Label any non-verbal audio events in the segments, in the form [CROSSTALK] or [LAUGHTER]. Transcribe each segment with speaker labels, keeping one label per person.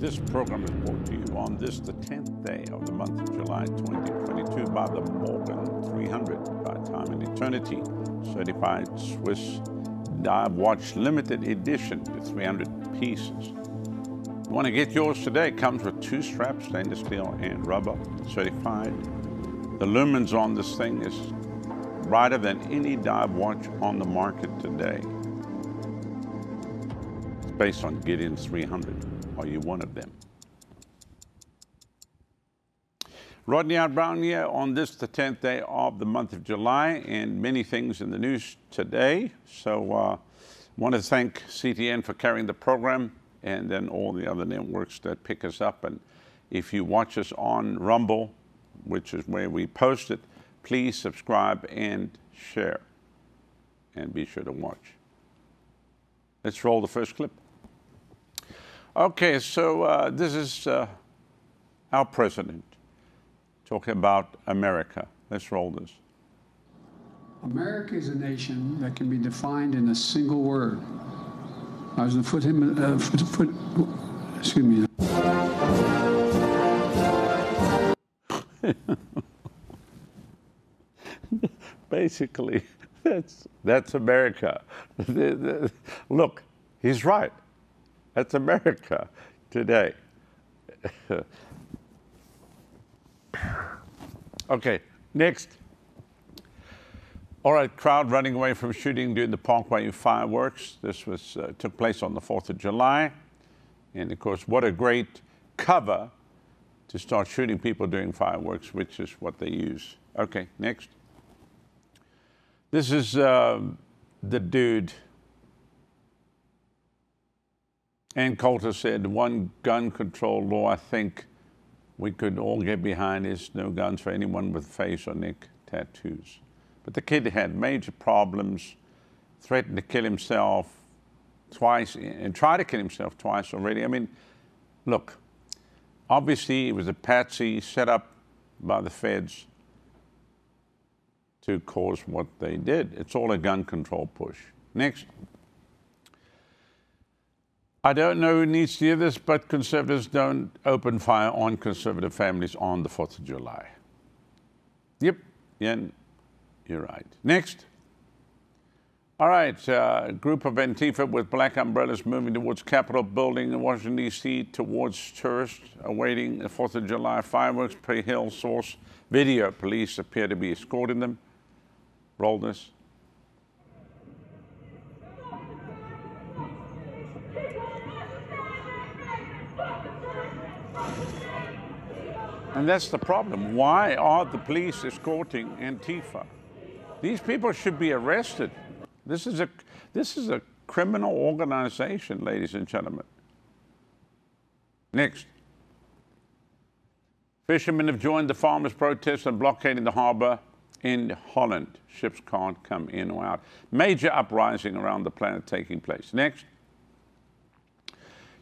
Speaker 1: This program is brought to you on this, the 10th day of the month of July 2022 by the Morgan 300 by Time and Eternity Certified Swiss Dive Watch Limited Edition with 300 pieces. You want to get yours today? Comes with two straps, stainless steel and rubber, certified. The lumens on this thing is brighter than any dive watch on the market today. It's based on Gideon 300. Are you one of them? Rodney Howard-Browne here on this, the 10th day of the month of July, and many things in the news today. So, I uh, want to thank CTN for carrying the program and then all the other networks that pick us up. And if you watch us on Rumble, which is where we post it, please subscribe and share. And be sure to watch. Let's roll the first clip. Okay, so uh, this is uh, our president talking about America. Let's roll this.
Speaker 2: America is a nation that can be defined in a single word. I was going to put him, uh, foot, foot, excuse me. [LAUGHS]
Speaker 1: Basically, that's, that's America. [LAUGHS] Look, he's right. That's America today. [LAUGHS] okay, next. All right, crowd running away from shooting during the Parkway fireworks. This was uh, took place on the 4th of July. And of course, what a great cover to start shooting people during fireworks, which is what they use. Okay, next. This is uh, the dude Ann Coulter said one gun control law I think we could all get behind is no guns for anyone with face or neck tattoos. But the kid had major problems, threatened to kill himself twice, and tried to kill himself twice already. I mean, look, obviously it was a patsy set up by the feds to cause what they did. It's all a gun control push. Next. I don't know who needs to hear this, but conservatives don't open fire on conservative families on the 4th of July. Yep, yeah, you're right. Next. All right, uh, group of Antifa with black umbrellas moving towards Capitol building in Washington, D.C., towards tourists awaiting the 4th of July fireworks Pre Hill source video. Police appear to be escorting them. Roll this. And that's the problem. Why are the police escorting Antifa? These people should be arrested. This is a, this is a criminal organization, ladies and gentlemen. Next. Fishermen have joined the farmers' protest and blockading the harbor in Holland. Ships can't come in or out. Major uprising around the planet taking place. Next.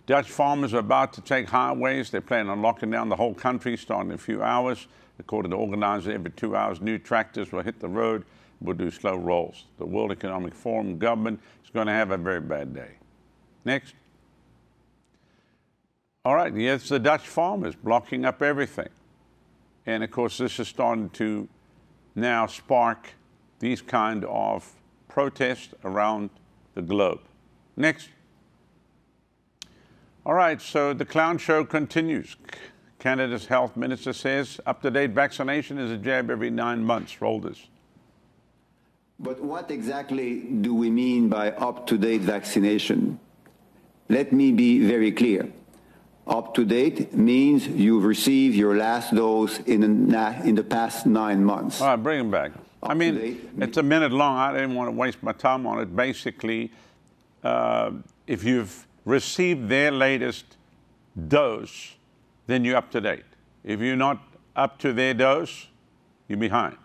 Speaker 1: Dutch farmers are about to take highways. They plan on locking down the whole country starting in a few hours. According to organizers, every two hours, new tractors will hit the road and will do slow rolls. The World Economic Forum government is going to have a very bad day. Next. All right, yes, the Dutch farmers blocking up everything. And of course, this is starting to now spark these kind of protests around the globe. Next. All right, so the clown show continues. Canada's health minister says up to date vaccination is a jab every nine months. Roll this.
Speaker 3: But what exactly do we mean by up to date vaccination? Let me be very clear. Up to date means you've received your last dose in the, in the past nine months.
Speaker 1: All right, bring him back. Up I mean, it's a minute long. I didn't want to waste my time on it. Basically, uh, if you've receive their latest dose, then you're up to date. If you're not up to their dose, you're behind.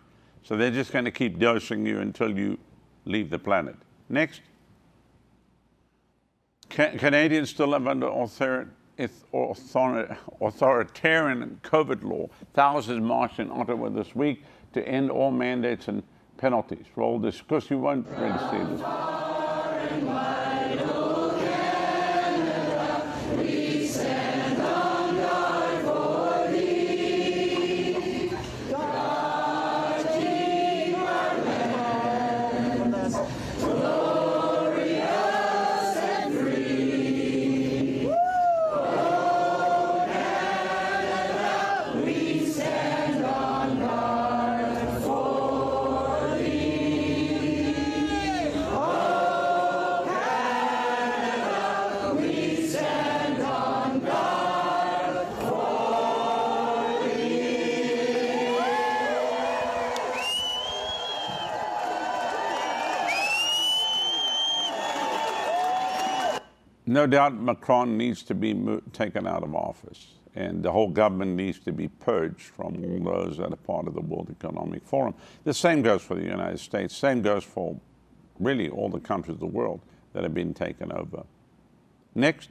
Speaker 1: So they're just going to keep dosing you until you leave the planet. Next. Can Canadians still live under author authoritarian COVID law. Thousands marched in Ottawa this week to end all mandates and penalties for all this, because you won't really see this. No doubt Macron needs to be taken out of office, and the whole government needs to be purged from all those that are part of the World Economic Forum. The same goes for the United States. Same goes for really all the countries of the world that have been taken over. Next.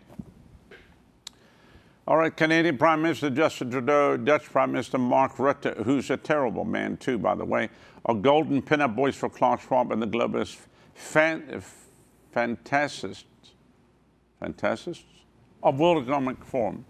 Speaker 1: All right, Canadian Prime Minister Justin Trudeau, Dutch Prime Minister Mark Rutte, who's a terrible man too, by the way, are golden pinup boys for Klaus Schwab and the globalist fan, fantasists, fantasists of World Economic Forum.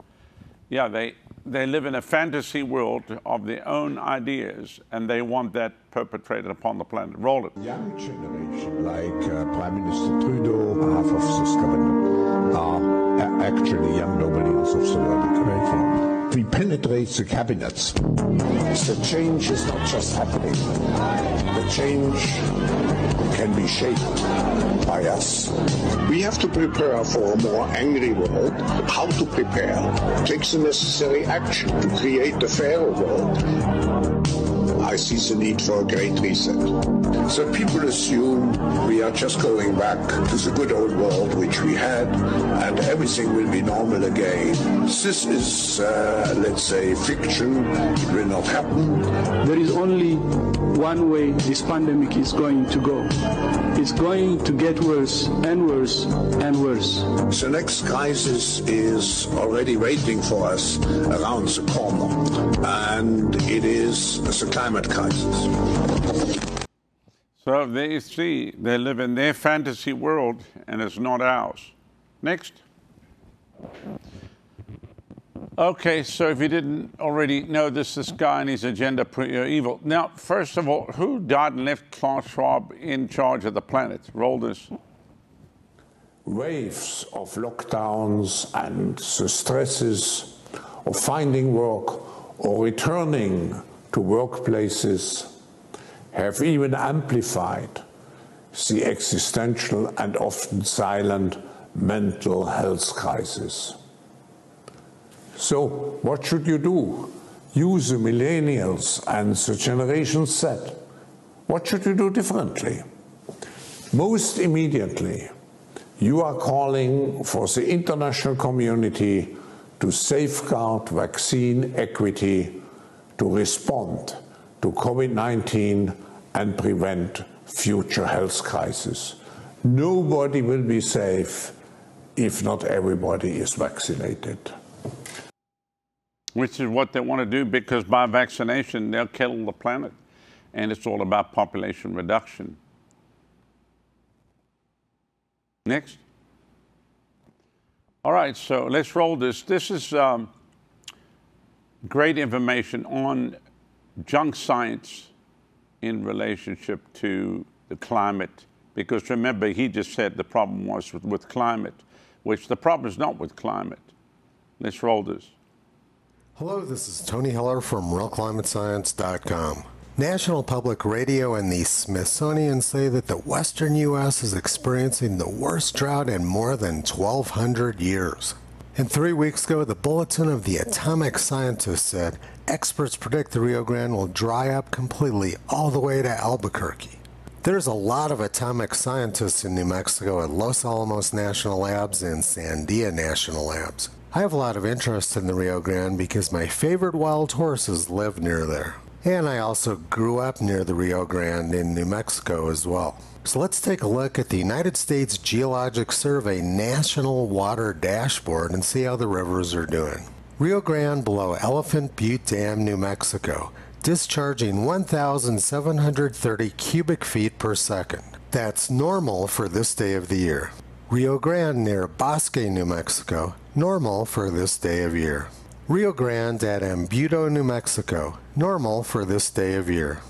Speaker 1: Yeah, they, they live in a fantasy world of their own ideas, and they want that perpetrated upon the planet. Roll it.
Speaker 4: Young generation, like uh, Prime Minister Trudeau, half of this government, are actually young nobodies of the World Economic Forum. We penetrate the cabinets. The change is not just happening. The change can be shaped by us.
Speaker 5: We have to prepare for a more angry world. How to prepare? Take the necessary action to create a fairer world. I see the need for a great reset.
Speaker 6: So people assume we are just going back to the good old world which we had and everything will be normal again. This is, uh, let's say, fiction. It will not happen.
Speaker 7: There is only one way this pandemic is going to go. It's going to get worse and worse and worse.
Speaker 6: The next crisis is already waiting for us around the corner, and it is the climate crisis.
Speaker 1: So they see they live in their fantasy world and it's not ours. Next. Okay, so if you didn't already know this, this guy and his agenda pretty evil. Now, first of all, who died and left Klaus Schwab in charge of the planet? Roll this.
Speaker 4: Waves of lockdowns and the stresses of finding work or returning to workplaces have even amplified the existential and often silent mental health crisis. So, what should you do? Use the millennials and the Generation Z. What should you do differently? Most immediately, you are calling for the international community to safeguard vaccine equity to respond to COVID 19 and prevent future health crises. Nobody will be safe if not everybody is vaccinated.
Speaker 1: Which is what they want to do because by vaccination, they'll kill the planet. And it's all about population reduction. Next. All right, so let's roll this. This is um, great information on junk science in relationship to the climate. Because remember, he just said the problem was with, with climate, which the problem is not with climate. Let's roll this.
Speaker 8: Hello, this is Tony Heller from RealClimateScience.com. National Public Radio and the Smithsonian say that the western U.S. is experiencing the worst drought in more than 1,200 years. And three weeks ago, the Bulletin of the Atomic Scientist said experts predict the Rio Grande will dry up completely all the way to Albuquerque. There's a lot of atomic scientists in New Mexico at Los Alamos National Labs and Sandia National Labs. I have a lot of interest in the Rio Grande because my favorite wild horses live near there. And I also grew up near the Rio Grande in New Mexico as well. So let's take a look at the United States Geologic Survey National Water Dashboard and see how the rivers are doing. Rio Grande below Elephant Butte Dam, New Mexico, discharging 1,730 cubic feet per second. That's normal for this day of the year. Rio Grande near Bosque, New Mexico, normal for this day of year. Rio Grande at Embudo, New Mexico, normal for this day of year.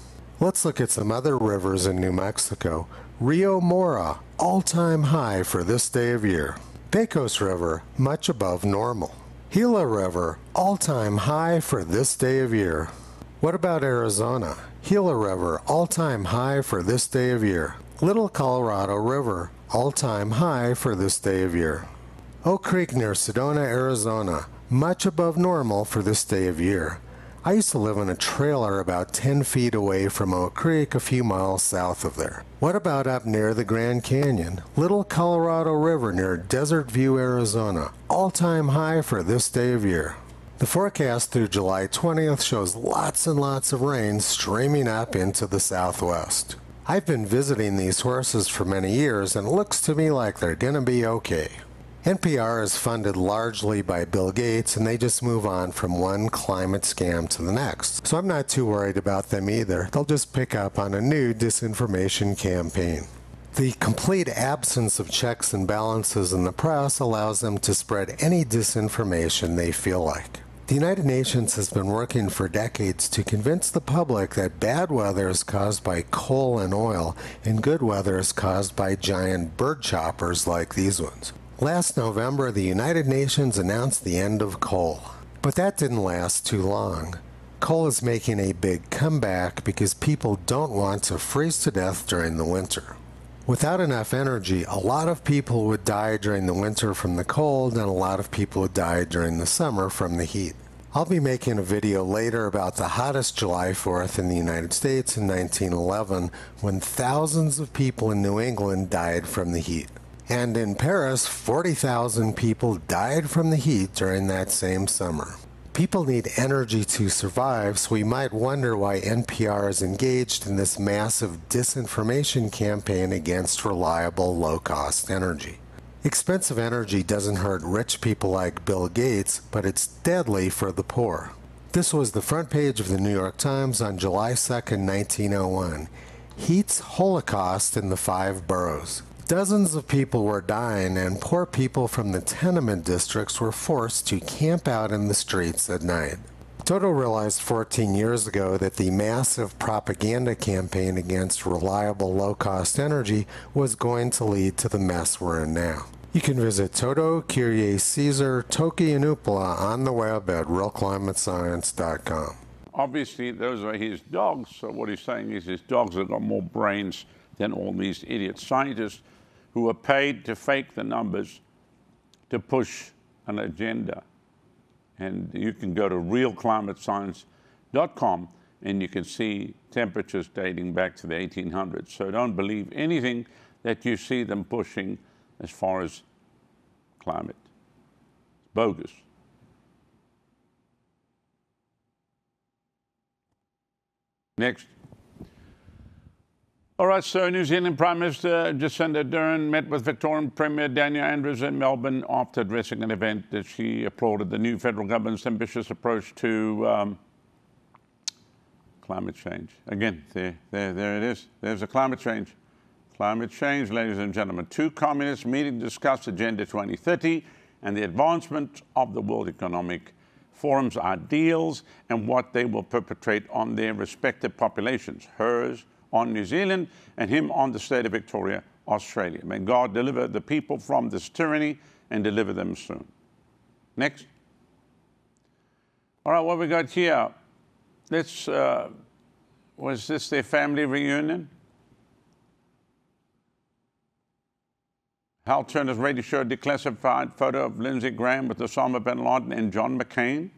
Speaker 8: Let's look at some other rivers in New Mexico. Rio Mora, all time high for this day of year. Pecos River, much above normal. Gila River, all time high for this day of year. What about Arizona? Gila River, all time high for this day of year. Little Colorado River, all time high for this day of year. Oak Creek near Sedona, Arizona, much above normal for this day of year. I used to live in a trailer about 10 feet away from Oak Creek, a few miles south of there. What about up near the Grand Canyon? Little Colorado River near Desert View, Arizona. All time high for this day of year. The forecast through July 20th shows lots and lots of rain streaming up into the southwest. I've been visiting these horses for many years and it looks to me like they're going to be okay. NPR is funded largely by Bill Gates, and they just move on from one climate scam to the next. So I'm not too worried about them either. They'll just pick up on a new disinformation campaign. The complete absence of checks and balances in the press allows them to spread any disinformation they feel like. The United Nations has been working for decades to convince the public that bad weather is caused by coal and oil, and good weather is caused by giant bird choppers like these ones. Last November, the United Nations announced the end of coal. But that didn't last too long. Coal is making a big comeback because people don't want to freeze to death during the winter. Without enough energy, a lot of people would die during the winter from the cold, and a lot of people would die during the summer from the heat. I'll be making a video later about the hottest July 4th in the United States in 1911 when thousands of people in New England died from the heat. And in Paris, 40,000 people died from the heat during that same summer. People need energy to survive, so we might wonder why NPR is engaged in this massive disinformation campaign against reliable, low cost energy. Expensive energy doesn't hurt rich people like Bill Gates, but it's deadly for the poor. This was the front page of the New York Times on July 2, 1901. Heat's Holocaust in the Five Boroughs. Dozens of people were dying, and poor people from the tenement districts were forced to camp out in the streets at night. Toto realized 14 years ago that the massive propaganda campaign against reliable low cost energy was going to lead to the mess we're in now. You can visit Toto, Kyrie Caesar, Toki, and Upala on the web at realclimatescience.com.
Speaker 1: Obviously, those are his dogs, so what he's saying is his dogs have got more brains than all these idiot scientists who are paid to fake the numbers to push an agenda. And you can go to realclimatescience.com and you can see temperatures dating back to the 1800s. So don't believe anything that you see them pushing as far as climate. It's bogus. Next. All right, so New Zealand Prime Minister Jacinda Ardern met with Victorian Premier Daniel Andrews in Melbourne after addressing an event that she applauded the new federal government's ambitious approach to um, climate change. Again, there, there, there it is. There's a climate change. Climate change, ladies and gentlemen. Two communists meeting to discuss Agenda 2030 and the advancement of the World Economic Forum's ideals and what they will perpetrate on their respective populations, hers on New Zealand and him on the state of Victoria, Australia. May God deliver the people from this tyranny and deliver them soon. Next. All right, what we got here? This uh, was this their family reunion? Hal Turner's radio show declassified photo of Lindsey Graham with Osama bin Laden and John McCain.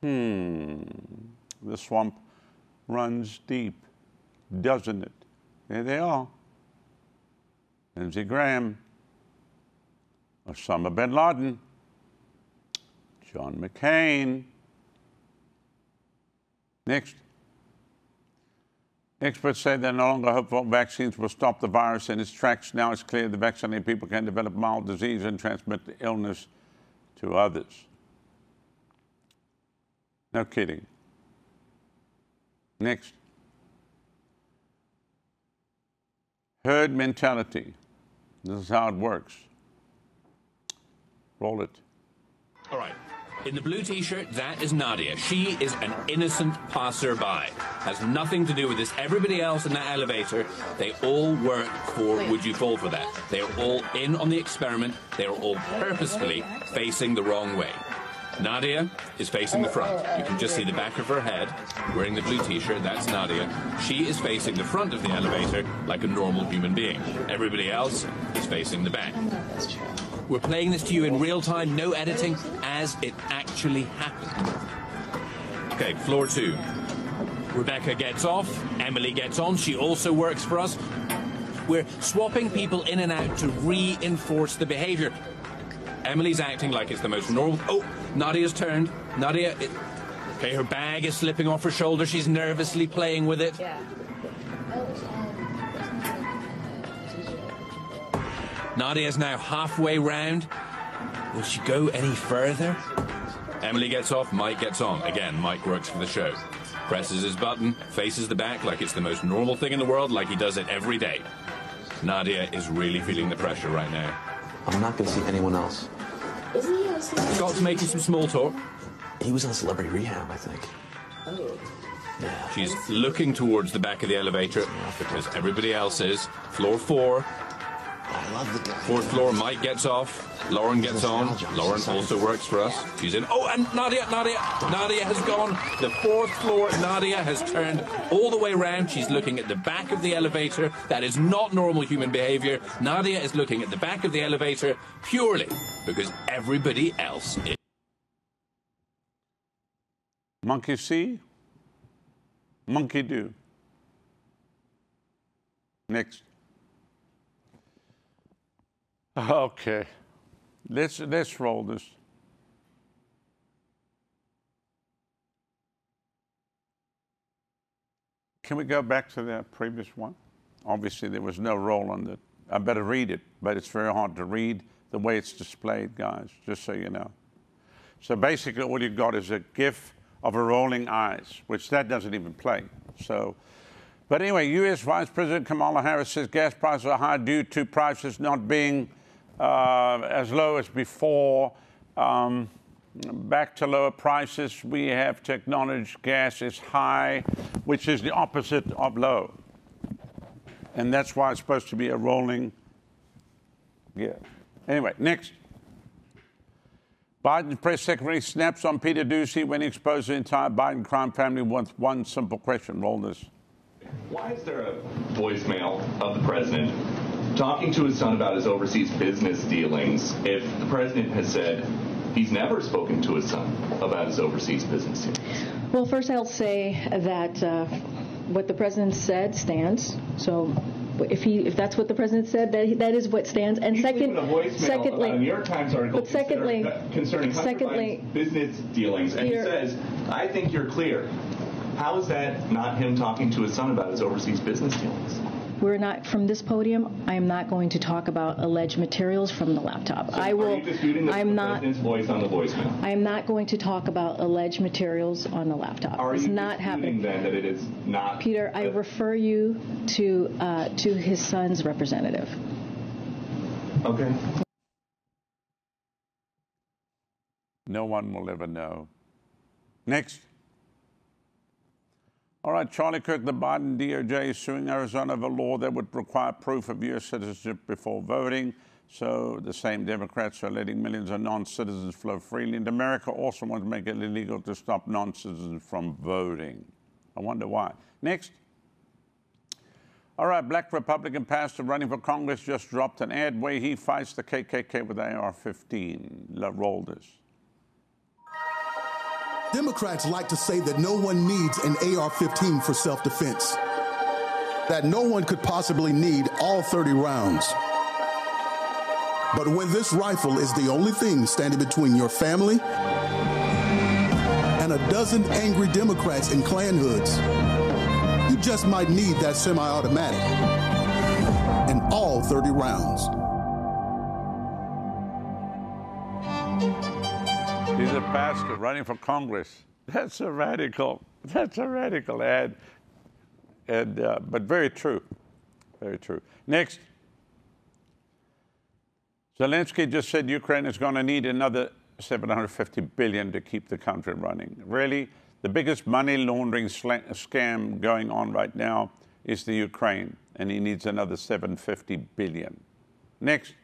Speaker 1: Hmm, the swamp runs deep doesn't it? There they are. Lindsey Graham, Osama bin Laden, John McCain. Next. Experts say they're no longer hopeful vaccines will stop the virus in its tracks. Now it's clear the vaccinated people can develop mild disease and transmit the illness to others. No kidding. Next. Herd mentality. This is how it works. Roll it.
Speaker 9: All right. In the blue t-shirt, that is Nadia. She is an innocent passerby. Has nothing to do with this. Everybody else in that elevator, they all work for Would You Fall for That. They are all in on the experiment. They are all purposefully facing the wrong way. Nadia is facing the front. You can just see the back of her head, wearing the blue t-shirt. That's Nadia. She is facing the front of the elevator like a normal human being. Everybody else is facing the back. We're playing this to you in real time, no editing, as it actually happened. Okay, floor two. Rebecca gets off. Emily gets on. She also works for us. We're swapping people in and out to reinforce the behavior. Emily's acting like it's the most normal. Oh, Nadia's turned. Nadia. It, okay, her bag is slipping off her shoulder. She's nervously playing with it.
Speaker 10: Yeah.
Speaker 9: Nadia is now halfway round. Will she go any further? Emily gets off, Mike gets on. Again, Mike works for the show. Presses his button, faces the back like it's the most normal thing in the world, like he does it every day. Nadia is really feeling the pressure right now.
Speaker 11: I'm not going to see anyone else.
Speaker 10: Isn't he on
Speaker 9: Scott's making some small talk.
Speaker 11: He was on celebrity rehab, I think.
Speaker 10: Oh.
Speaker 11: Yeah.
Speaker 9: She's looking towards the back of the elevator because everybody else is. Floor four.
Speaker 11: I love the guy.
Speaker 9: Fourth floor, Mike gets off. Lauren gets on. Lauren also works for us. She's in. Oh, and Nadia, Nadia, Nadia has gone. The fourth floor, Nadia has turned all the way around. She's looking at the back of the elevator. That is not normal human behavior. Nadia is looking at the back of the elevator purely because everybody else is.
Speaker 1: Monkey see, monkey do. Next. [LAUGHS] Okay. Let's let's roll this. Can we go back to that previous one? Obviously, there was no roll on it. I better read it, but it's very hard to read the way it's displayed, guys, just so you know. So basically, all you've got is a GIF of a rolling eyes, which that doesn't even play. So, but anyway, U.S. Vice President Kamala Harris says gas prices are high due to prices not being uh, as low as before. Um, back to lower prices, we have to acknowledge gas is high, which is the opposite of low. And that's why it's supposed to be a rolling. Yeah. Anyway, next. Biden press secretary snaps on Peter Doocy when he exposed the entire Biden crime family with one simple question. Roll this.
Speaker 12: Why is there a voicemail of the president talking to his son about his overseas business dealings if the president has said he's never spoken to his son about his overseas business dealings?
Speaker 13: Well, first I'll say that uh, what the president said stands. So if he if that's what the president said, that that is what stands. And second,
Speaker 12: a
Speaker 13: secondly,
Speaker 12: New York Times article
Speaker 13: but secondly,
Speaker 12: concerning, concerning
Speaker 13: secondly,
Speaker 12: business dealings, and he says, "I think you're clear." How is that not him talking to his son about his overseas business dealings?
Speaker 13: We're not from this podium. I am not going to talk about alleged materials from the laptop. I will.
Speaker 12: Are you disputing the,
Speaker 13: I'm
Speaker 12: the
Speaker 13: not.
Speaker 12: president's voice on the voicemail?
Speaker 13: I am not going to talk about alleged materials on the laptop.
Speaker 12: Are
Speaker 13: it's
Speaker 12: you
Speaker 13: not
Speaker 12: disputing
Speaker 13: happening.
Speaker 12: then that it is not?
Speaker 13: Peter, I refer you to uh, to his son's representative.
Speaker 12: Okay.
Speaker 1: No one will ever know. Next. All right, Charlie Kirk, the Biden DOJ is suing Arizona over a law that would require proof of U.S. citizenship before voting. So the same Democrats are letting millions of non-citizens flow freely into America. Also want to make it illegal to stop non-citizens from voting. I wonder why. Next. All right, black Republican pastor running for Congress just dropped an ad where he fights the KKK with AR-15. La- Roll this.
Speaker 14: Democrats like to say that no one needs an AR 15 for self defense, that no one could possibly need all 30 rounds. But when this rifle is the only thing standing between your family and a dozen angry Democrats in Klan hoods, you just might need that semi automatic and all 30 rounds.
Speaker 1: He's a pastor running for Congress. That's a radical. That's a radical ad, and uh, but very true, very true. Next, Zelensky just said Ukraine is going to need another 750 billion to keep the country running. Really, the biggest money laundering scam going on right now is the Ukraine, and he needs another 750 billion. Next.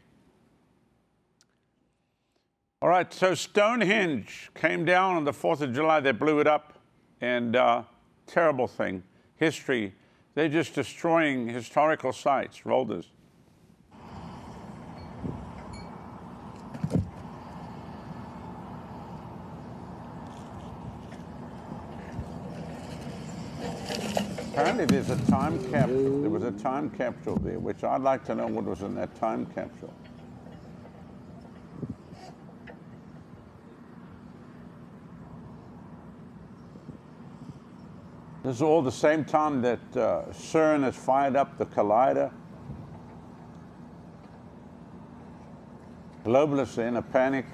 Speaker 1: All right, so Stonehenge came down on the 4th of July. They blew it up, and uh, terrible thing. History, they're just destroying historical sites. Roll this. Apparently, there's a time cap. There was a time capsule there, which I'd like to know what was in that time capsule. This is all the same time that uh, CERN has fired up the collider. Globalists are in a panic.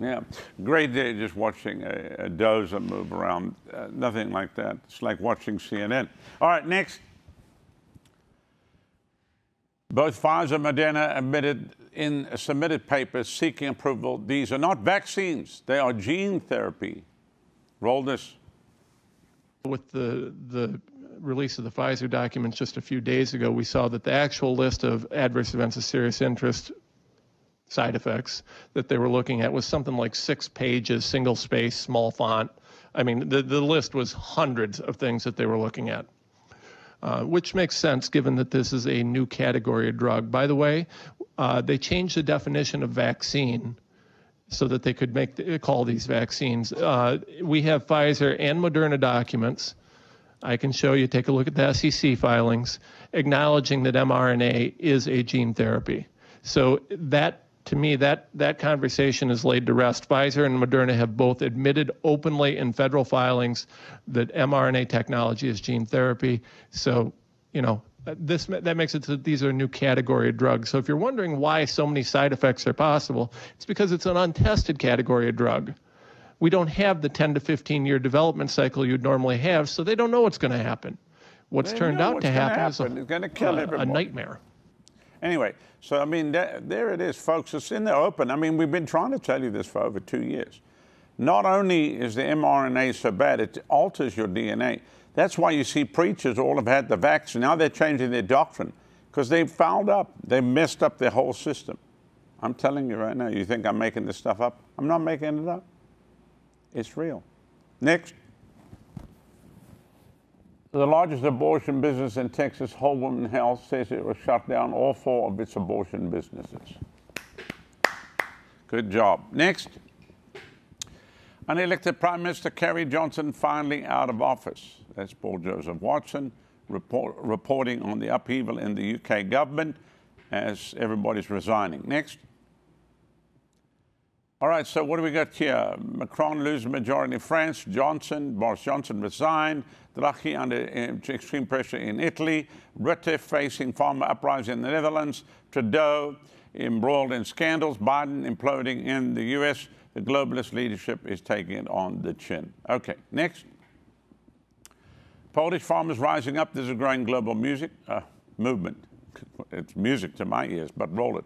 Speaker 1: Yeah, great day just watching a, a dozer move around. Uh, nothing like that. It's like watching CNN. All right, next. Both Pfizer and Moderna admitted in submitted papers seeking approval. These are not vaccines; they are gene therapy. Roll this.
Speaker 15: With the the release of the Pfizer documents just a few days ago, we saw that the actual list of adverse events of serious interest side effects that they were looking at was something like six pages, single space, small font. I mean, the, the list was hundreds of things that they were looking at. Uh, which makes sense given that this is a new category of drug. By the way, uh, they changed the definition of vaccine so that they could make the, call these vaccines. Uh, we have Pfizer and Moderna documents. I can show you, take a look at the SEC filings, acknowledging that mRNA is a gene therapy. So that to me, that, that conversation is laid to rest. Pfizer and Moderna have both admitted openly in federal filings that mRNA technology is gene therapy. So, you know, this that makes it so that these are a new category of drugs. So if you're wondering why so many side effects are possible, it's because it's an untested category of drug. We don't have the 10 to 15 year development cycle you'd normally have, so they don't know what's going to happen. What's
Speaker 1: They
Speaker 15: turned out
Speaker 1: what's
Speaker 15: to
Speaker 1: gonna
Speaker 15: happen, is a,
Speaker 1: It's gonna kill
Speaker 15: a- a nightmare.
Speaker 1: Anyway, so I mean, that, there it is, folks. It's in the open. I mean, we've been trying to tell you this for over two years. Not only is the mRNA so bad, it alters your DNA. That's why you see preachers all have had the vaccine. Now they're changing their doctrine because they've fouled up. They've messed up their whole system. I'm telling you right now, you think I'm making this stuff up? I'm not making it up. It's real. Next. The largest abortion business in Texas, Whole Woman Health, says it will shut down all four of its abortion businesses. Good job. Next. Unelected Prime Minister Carrie Johnson finally out of office. That's Paul Joseph Watson report, reporting on the upheaval in the UK government as everybody's resigning. Next. All right, so what do we got here? Macron loses majority in France. Johnson, Boris Johnson resigned. Draghi under uh, extreme pressure in Italy. Rutte facing farmer uprising in the Netherlands. Trudeau embroiled in scandals. Biden imploding in the U.S. The globalist leadership is taking it on the chin. Okay, next. Polish farmers rising up. There's a growing global music uh, movement. It's music to my ears, but roll it.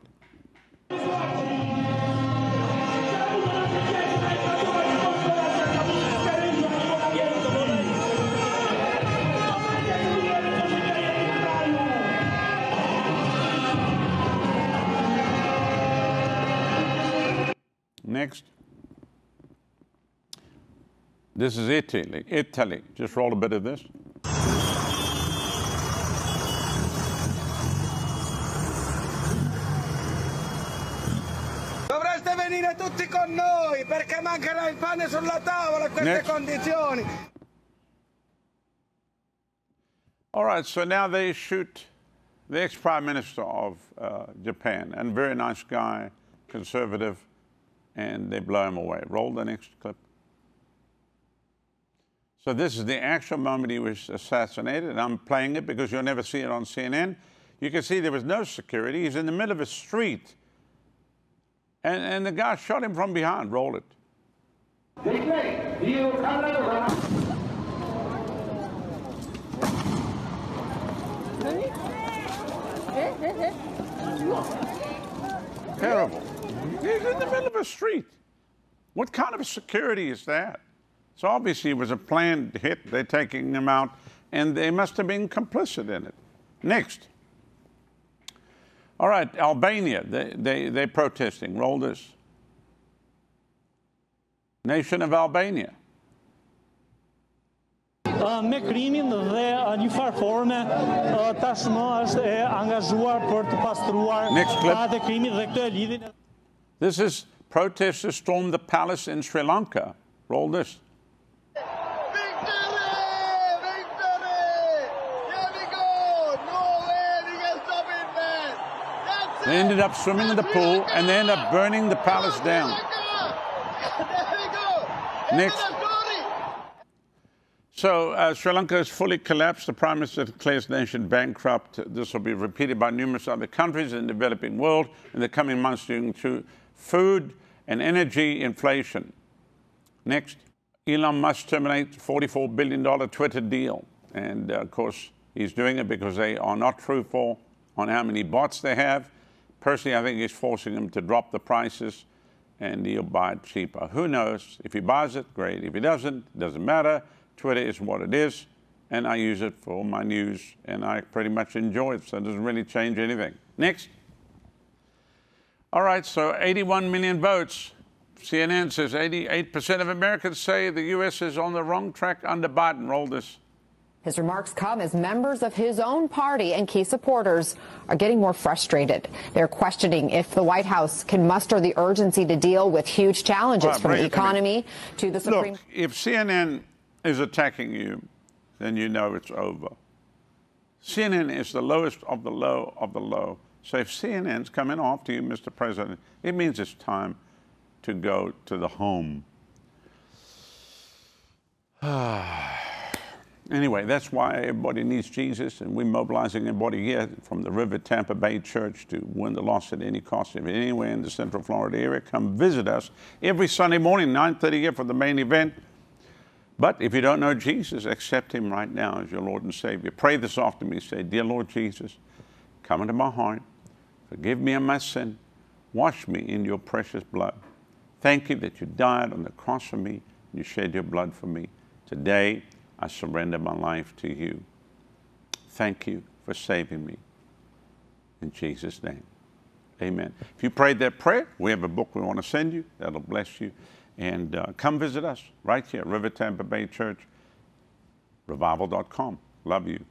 Speaker 1: Next. This is Italy. Italy. Just roll a bit of this.
Speaker 16: Dovreste venire tutti con noi perché mancherà il pane sulla tavola a queste
Speaker 1: Next.
Speaker 16: condizioni.
Speaker 1: All right, so now they shoot the ex prime minister of uh, Japan, and very nice guy, conservative, and they blow him away. Roll the next clip. So this is the actual moment he was assassinated, and I'm playing it because you'll never see it on CNN. You can see there was no security. He's in the middle of a street, and, and the guy shot him from behind. Roll it. Terrible. He's in the middle of a street. What kind of security is that? So obviously it was a planned hit. They're taking him out, and they must have been complicit in it. Next. All right, Albania. They, they, they're protesting. Roll this. Nation of Albania.
Speaker 17: Uh, me krimin dhe uh, një farë forme uh, tashmë është e angazhuar për të pastruar
Speaker 1: Next clip.
Speaker 17: atë e dhe këtë e lidhin
Speaker 1: This is protesters stormed the palace in Sri Lanka. Roll this. They ended up swimming in the pool and they ended up burning the palace down. Next. So uh, Sri Lanka has fully collapsed. The Prime Minister declares the nation bankrupt. This will be repeated by numerous other countries in the developing world in the coming months due to food and energy inflation. Next, Elon Musk terminates $44 billion Twitter deal. And uh, of course, he's doing it because they are not truthful on how many bots they have. Personally, I think he's forcing them to drop the prices and he'll buy it cheaper. Who knows? If he buys it, great. If he doesn't, it doesn't matter. Twitter is what it is, and I use it for my news, and I pretty much enjoy it, so it doesn't really change anything. Next. All right, so 81 million votes. CNN says 88% of Americans say the U.S. is on the wrong track under Biden. Roll this.
Speaker 18: His remarks come as members of his own party and key supporters are getting more frustrated. They're questioning if the White House can muster the urgency to deal with huge challenges
Speaker 1: All right,
Speaker 18: from the
Speaker 1: to
Speaker 18: economy to the Supreme
Speaker 1: Look, if CNN is attacking you, then you know it's over. CNN is the lowest of the low of the low. So if CNN's coming after you, Mr. President, it means it's time to go to the home. [SIGHS] anyway, that's why everybody needs Jesus, and we're mobilizing everybody here from the River Tampa Bay Church to win the loss at any cost. If anywhere in the Central Florida area, come visit us every Sunday morning, 9:30 here for the main event. But if you don't know Jesus, accept him right now as your Lord and Savior. Pray this after me. Say, Dear Lord Jesus, come into my heart. Forgive me of my sin. Wash me in your precious blood. Thank you that you died on the cross for me. You shed your blood for me. Today, I surrender my life to you. Thank you for saving me. In Jesus' name. Amen. If you prayed that prayer, we have a book we want to send you that'll bless you. And uh, come visit us right here, River Tampa Bay Church, revival.com. Love you.